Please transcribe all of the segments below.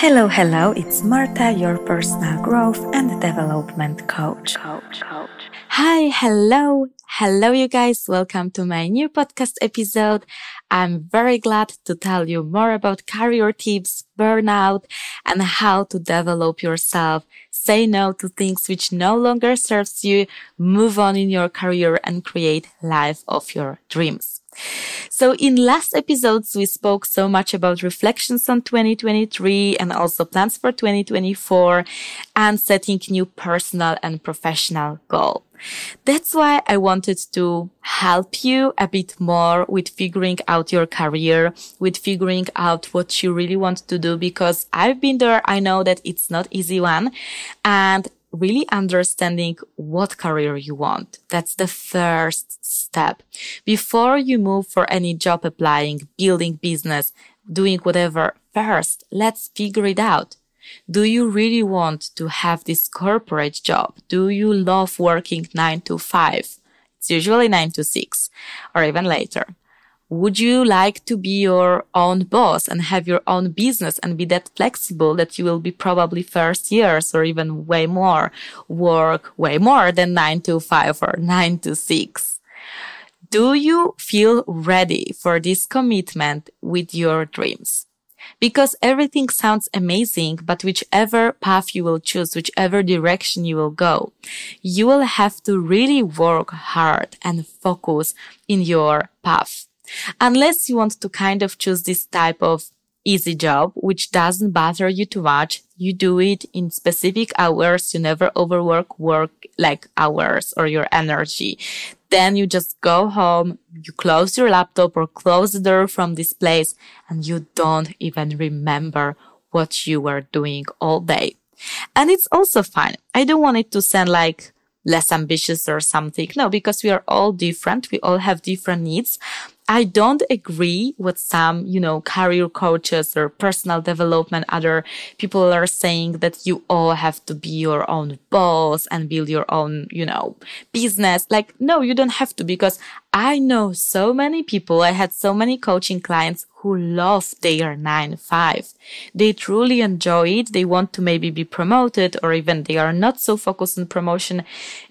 Hello, hello, it's Marta, your personal growth and development coach. coach, coach. Hi, hello, hello, you guys. Welcome to my new podcast episode. I'm very glad to tell you more about career tips, burnout, and how to develop yourself. Say no to things which no longer serves you, move on in your career and create life of your dreams. So in last episodes, we spoke so much about reflections on 2023 and also plans for 2024 and setting new personal and professional goal. That's why I wanted to help you a bit more with figuring out your career, with figuring out what you really want to do because I've been there. I know that it's not easy one and really understanding what career you want. That's the first step. Before you move for any job applying, building business, doing whatever, first, let's figure it out. Do you really want to have this corporate job? Do you love working nine to five? It's usually nine to six or even later. Would you like to be your own boss and have your own business and be that flexible that you will be probably first years or even way more work way more than nine to five or nine to six? Do you feel ready for this commitment with your dreams? Because everything sounds amazing, but whichever path you will choose, whichever direction you will go, you will have to really work hard and focus in your path. Unless you want to kind of choose this type of easy job, which doesn't bother you too much. You do it in specific hours. You never overwork work like hours or your energy. Then you just go home, you close your laptop or close the door from this place and you don't even remember what you were doing all day. And it's also fine. I don't want it to sound like less ambitious or something. No, because we are all different. We all have different needs. I don't agree with some, you know, career coaches or personal development. Other people are saying that you all have to be your own boss and build your own, you know, business. Like, no, you don't have to because I know so many people. I had so many coaching clients who love their nine five. They truly enjoy it. They want to maybe be promoted or even they are not so focused on promotion.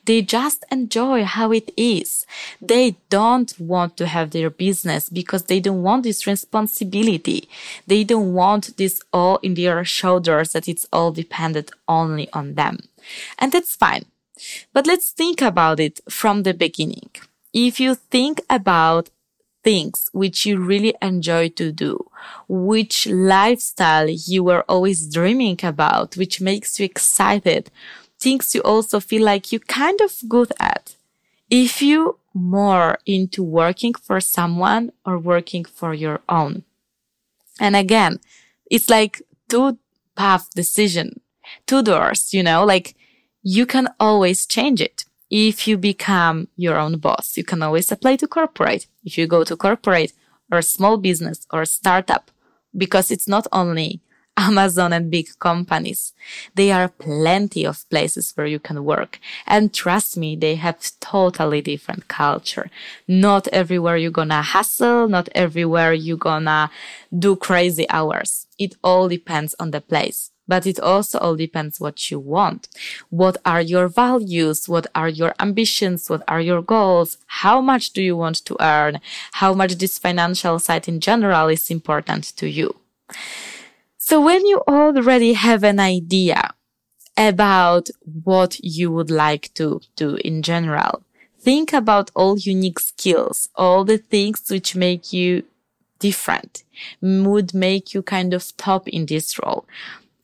They just enjoy how it is. They don't want to have their business because they don't want this responsibility. They don't want this all in their shoulders that it's all dependent only on them. And that's fine. But let's think about it from the beginning. If you think about things which you really enjoy to do, which lifestyle you were always dreaming about, which makes you excited, things you also feel like you kind of good at. If you more into working for someone or working for your own. And again, it's like two path decision, two doors, you know, like you can always change it. If you become your own boss, you can always apply to corporate. If you go to corporate or small business or startup, because it's not only Amazon and big companies. There are plenty of places where you can work. And trust me, they have totally different culture. Not everywhere you're gonna hustle. Not everywhere you're gonna do crazy hours. It all depends on the place. But it also all depends what you want. What are your values? What are your ambitions? What are your goals? How much do you want to earn? How much this financial side in general is important to you? So when you already have an idea about what you would like to do in general, think about all unique skills, all the things which make you different, would make you kind of top in this role.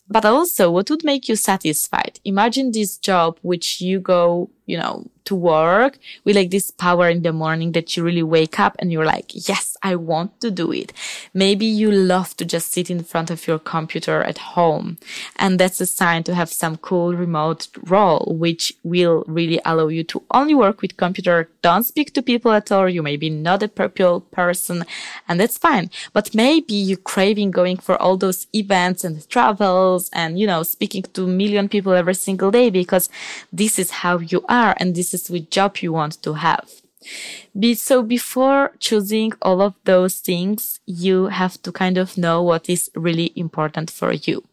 But also what would make you satisfied? Imagine this job which you go, you know, to work with like this power in the morning that you really wake up and you're like, yes, I want to do it. Maybe you love to just sit in front of your computer at home. And that's a sign to have some cool remote role, which will really allow you to only work with computer. Don't speak to people at all. You may be not a people person and that's fine. But maybe you're craving going for all those events and travels and, you know, speaking to million people every single day because this is how you are and this is which job you want to have. Be, so before choosing all of those things, you have to kind of know what is really important for you.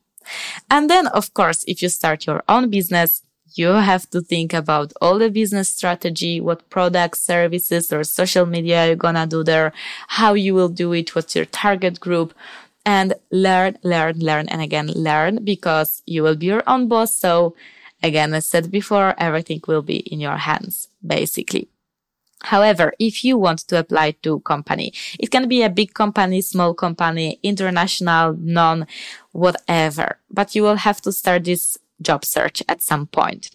And then, of course, if you start your own business, you have to think about all the business strategy, what products, services, or social media you're gonna do there, how you will do it, what's your target group, and learn, learn, learn, and again, learn because you will be your own boss. So again, as said before, everything will be in your hands, basically. However, if you want to apply to company, it can be a big company, small company, international, non, whatever, but you will have to start this job search at some point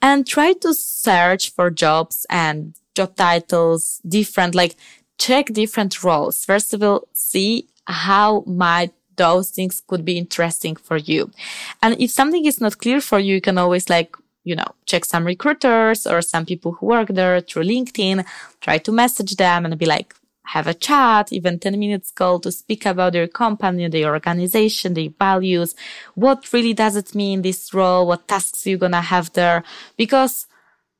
and try to search for jobs and job titles, different, like check different roles. First of all, see how might those things could be interesting for you. And if something is not clear for you, you can always like, you know, check some recruiters or some people who work there through LinkedIn, try to message them and be like, have a chat, even 10 minutes call to speak about their company, their organization, their values. What really does it mean, this role? What tasks you're going to have there? Because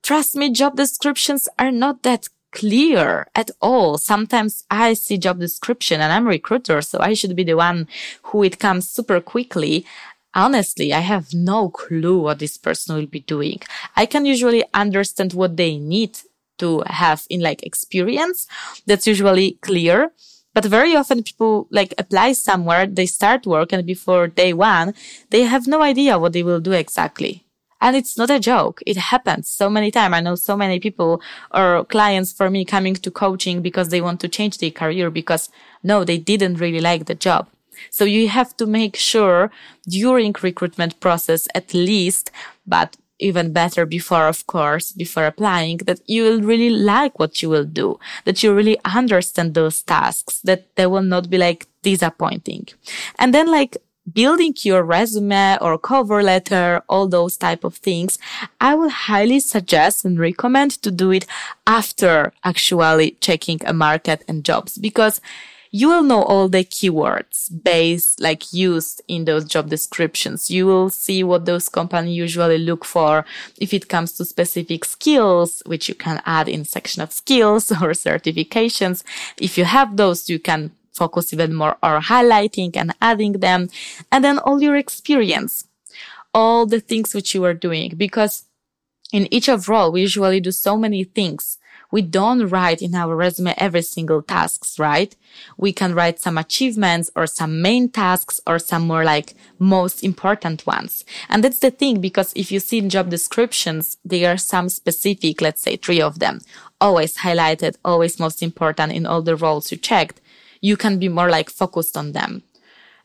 trust me, job descriptions are not that clear at all. Sometimes I see job description and I'm recruiter, so I should be the one who it comes super quickly. Honestly, I have no clue what this person will be doing. I can usually understand what they need to have in like experience. That's usually clear. But very often people like apply somewhere, they start work and before day one, they have no idea what they will do exactly. And it's not a joke. It happens so many times. I know so many people or clients for me coming to coaching because they want to change their career because no, they didn't really like the job. So you have to make sure during recruitment process at least, but even better before, of course, before applying, that you will really like what you will do, that you really understand those tasks, that they will not be like disappointing. And then like building your resume or cover letter, all those type of things, I would highly suggest and recommend to do it after actually checking a market and jobs because you will know all the keywords based like used in those job descriptions. You will see what those companies usually look for if it comes to specific skills, which you can add in section of skills or certifications. If you have those, you can focus even more on highlighting and adding them. And then all your experience, all the things which you are doing, because in each of role, we usually do so many things. We don't write in our resume every single tasks, right? We can write some achievements or some main tasks or some more like most important ones. And that's the thing, because if you see in job descriptions, there are some specific, let's say three of them, always highlighted, always most important in all the roles you checked you can be more like focused on them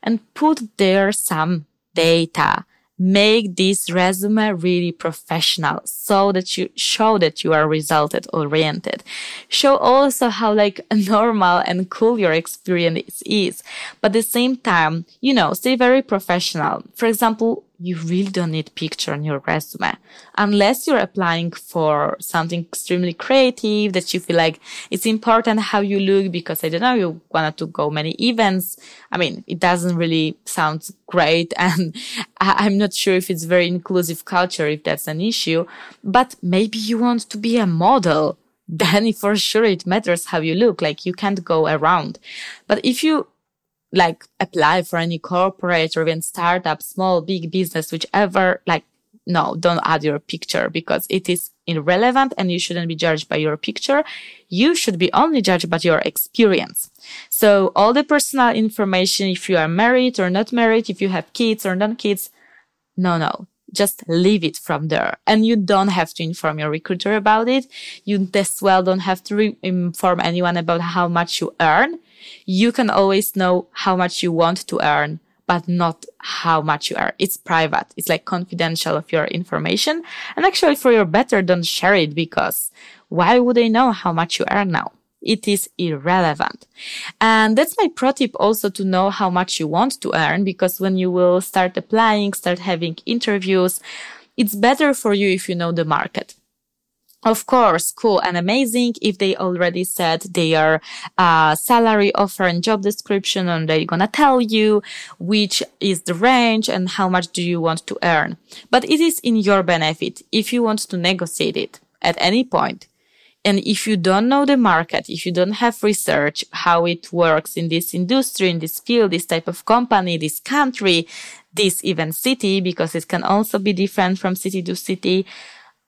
and put there some data. Make this resume really professional so that you show that you are resulted oriented. Show also how like normal and cool your experience is. But at the same time, you know, stay very professional. For example, you really don't need picture on your resume unless you're applying for something extremely creative that you feel like it's important how you look because I don't know, you wanted to go many events. I mean, it doesn't really sound great. And I'm not sure if it's very inclusive culture, if that's an issue, but maybe you want to be a model. Then for sure it matters how you look. Like you can't go around. But if you like apply for any corporate or even startup, small, big business, whichever, like, no, don't add your picture because it is irrelevant and you shouldn't be judged by your picture. You should be only judged by your experience. So all the personal information, if you are married or not married, if you have kids or not kids, no, no, just leave it from there. And you don't have to inform your recruiter about it. You as well don't have to re- inform anyone about how much you earn you can always know how much you want to earn, but not how much you earn. It's private. It's like confidential of your information. And actually for your better, don't share it because why would they know how much you earn now? It is irrelevant. And that's my pro tip also to know how much you want to earn because when you will start applying, start having interviews, it's better for you if you know the market of course, cool and amazing if they already said their uh, salary offer and job description and they're gonna tell you which is the range and how much do you want to earn. But it is in your benefit if you want to negotiate it at any point. And if you don't know the market, if you don't have research how it works in this industry, in this field, this type of company, this country, this even city because it can also be different from city to city.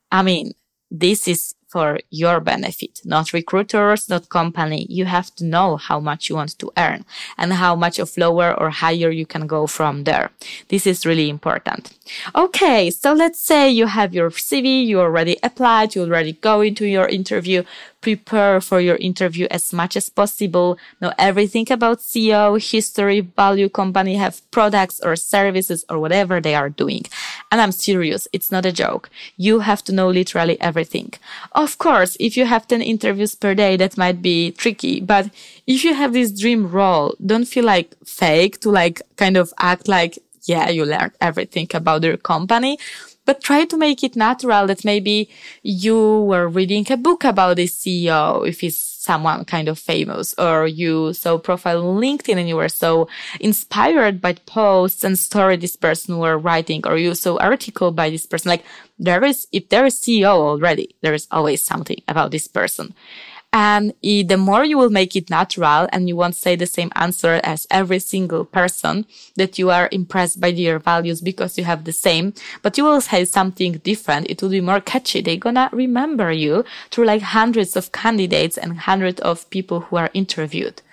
I mean, this is for your benefit, not recruiters, not company. You have to know how much you want to earn and how much of lower or higher you can go from there. This is really important. Okay. So let's say you have your CV, you already applied, you already go into your interview prepare for your interview as much as possible, know everything about CEO, history, value company have products or services or whatever they are doing. And I'm serious. It's not a joke. You have to know literally everything. Of course, if you have 10 interviews per day, that might be tricky, but if you have this dream role, don't feel like fake to like kind of act like, yeah, you learned everything about your company but try to make it natural that maybe you were reading a book about this CEO if he's someone kind of famous or you saw profile on LinkedIn and you were so inspired by posts and story this person were writing or you saw article by this person. Like there is, if there is CEO already, there is always something about this person. And the more you will make it natural and you won't say the same answer as every single person that you are impressed by their values because you have the same, but you will say something different. It will be more catchy. They're gonna remember you through like hundreds of candidates and hundreds of people who are interviewed.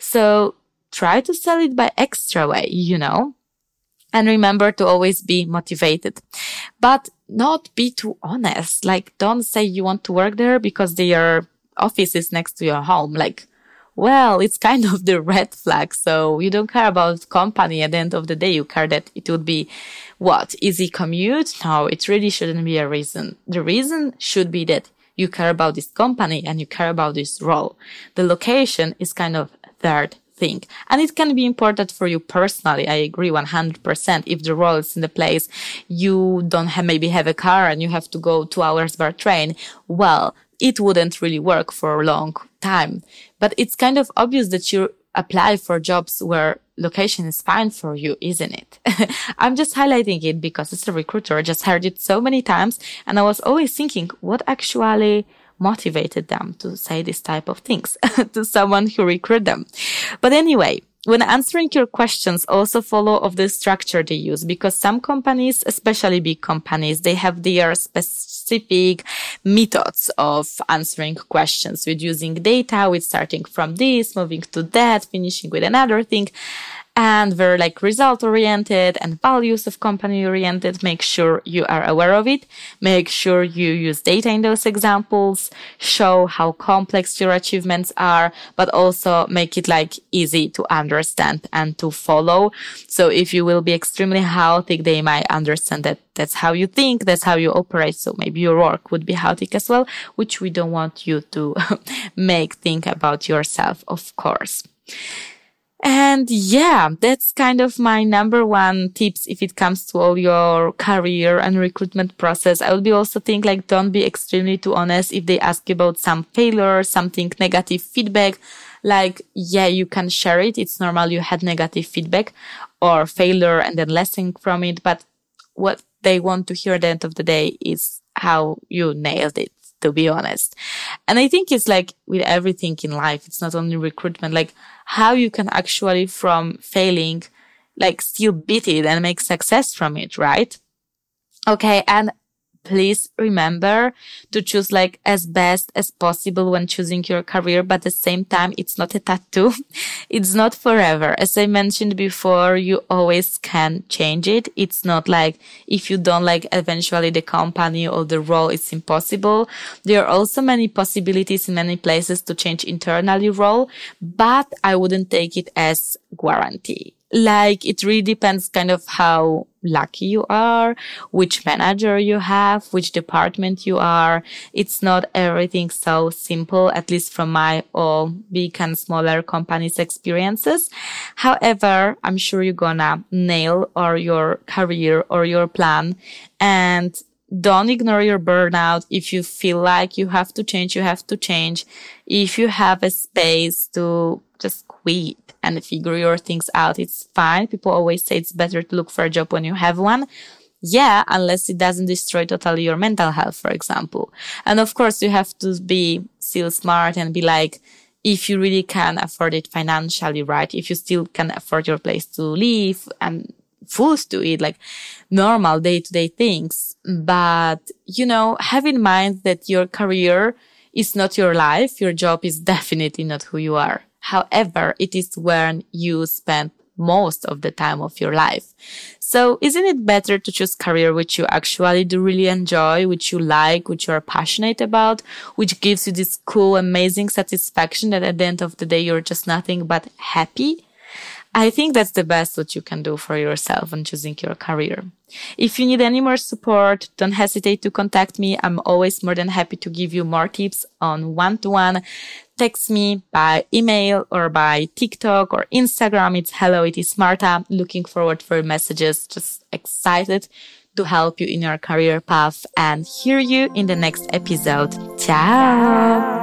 So try to sell it by extra way, you know? And remember to always be motivated, but not be too honest. Like don't say you want to work there because they are office is next to your home. Like, well, it's kind of the red flag. So you don't care about company. At the end of the day, you care that it would be what? Easy commute? No, it really shouldn't be a reason. The reason should be that you care about this company and you care about this role. The location is kind of third thing. And it can be important for you personally. I agree 100%. If the role is in the place you don't have, maybe have a car and you have to go two hours by train. Well, it wouldn't really work for a long time. But it's kind of obvious that you apply for jobs where location is fine for you, isn't it? I'm just highlighting it because as a recruiter, I just heard it so many times. And I was always thinking what actually motivated them to say this type of things to someone who recruit them. But anyway, when answering your questions, also follow of the structure they use because some companies, especially big companies, they have their specific methods of answering questions with using data, with starting from this, moving to that, finishing with another thing and very like result oriented and values of company oriented. Make sure you are aware of it. Make sure you use data in those examples, show how complex your achievements are, but also make it like easy to understand and to follow. So if you will be extremely chaotic, they might understand that that's how you think, that's how you operate. So maybe your work would be chaotic as well, which we don't want you to make think about yourself, of course. And yeah, that's kind of my number one tips if it comes to all your career and recruitment process. I would be also think like don't be extremely too honest if they ask you about some failure, something negative feedback. Like, yeah, you can share it. It's normal you had negative feedback or failure and then lesson from it. But what they want to hear at the end of the day is how you nailed it to be honest. And I think it's like with everything in life, it's not only recruitment, like how you can actually from failing, like still beat it and make success from it, right? Okay. And please remember to choose like as best as possible when choosing your career, but at the same time, it's not a tattoo. it's not forever. As I mentioned before, you always can change it. It's not like if you don't like eventually the company or the role, it's impossible. There are also many possibilities in many places to change internally role, but I wouldn't take it as guarantee like it really depends kind of how lucky you are, which manager you have, which department you are. It's not everything so simple, at least from my all big and smaller companies experiences. However, I'm sure you're gonna nail or your career or your plan and don't ignore your burnout. If you feel like you have to change, you have to change. If you have a space to just quit and figure your things out. It's fine. People always say it's better to look for a job when you have one. Yeah, unless it doesn't destroy totally your mental health, for example. And of course, you have to be still smart and be like, if you really can afford it financially, right? If you still can afford your place to live and food to eat, like normal day to day things. But, you know, have in mind that your career is not your life. Your job is definitely not who you are. However, it is when you spend most of the time of your life. So isn't it better to choose career which you actually do really enjoy, which you like, which you are passionate about, which gives you this cool, amazing satisfaction that at the end of the day, you're just nothing but happy? I think that's the best what you can do for yourself when choosing your career. If you need any more support, don't hesitate to contact me. I'm always more than happy to give you more tips on one to one. Text me by email or by TikTok or Instagram. It's hello, it is Marta. Looking forward for messages. Just excited to help you in your career path and hear you in the next episode. Ciao.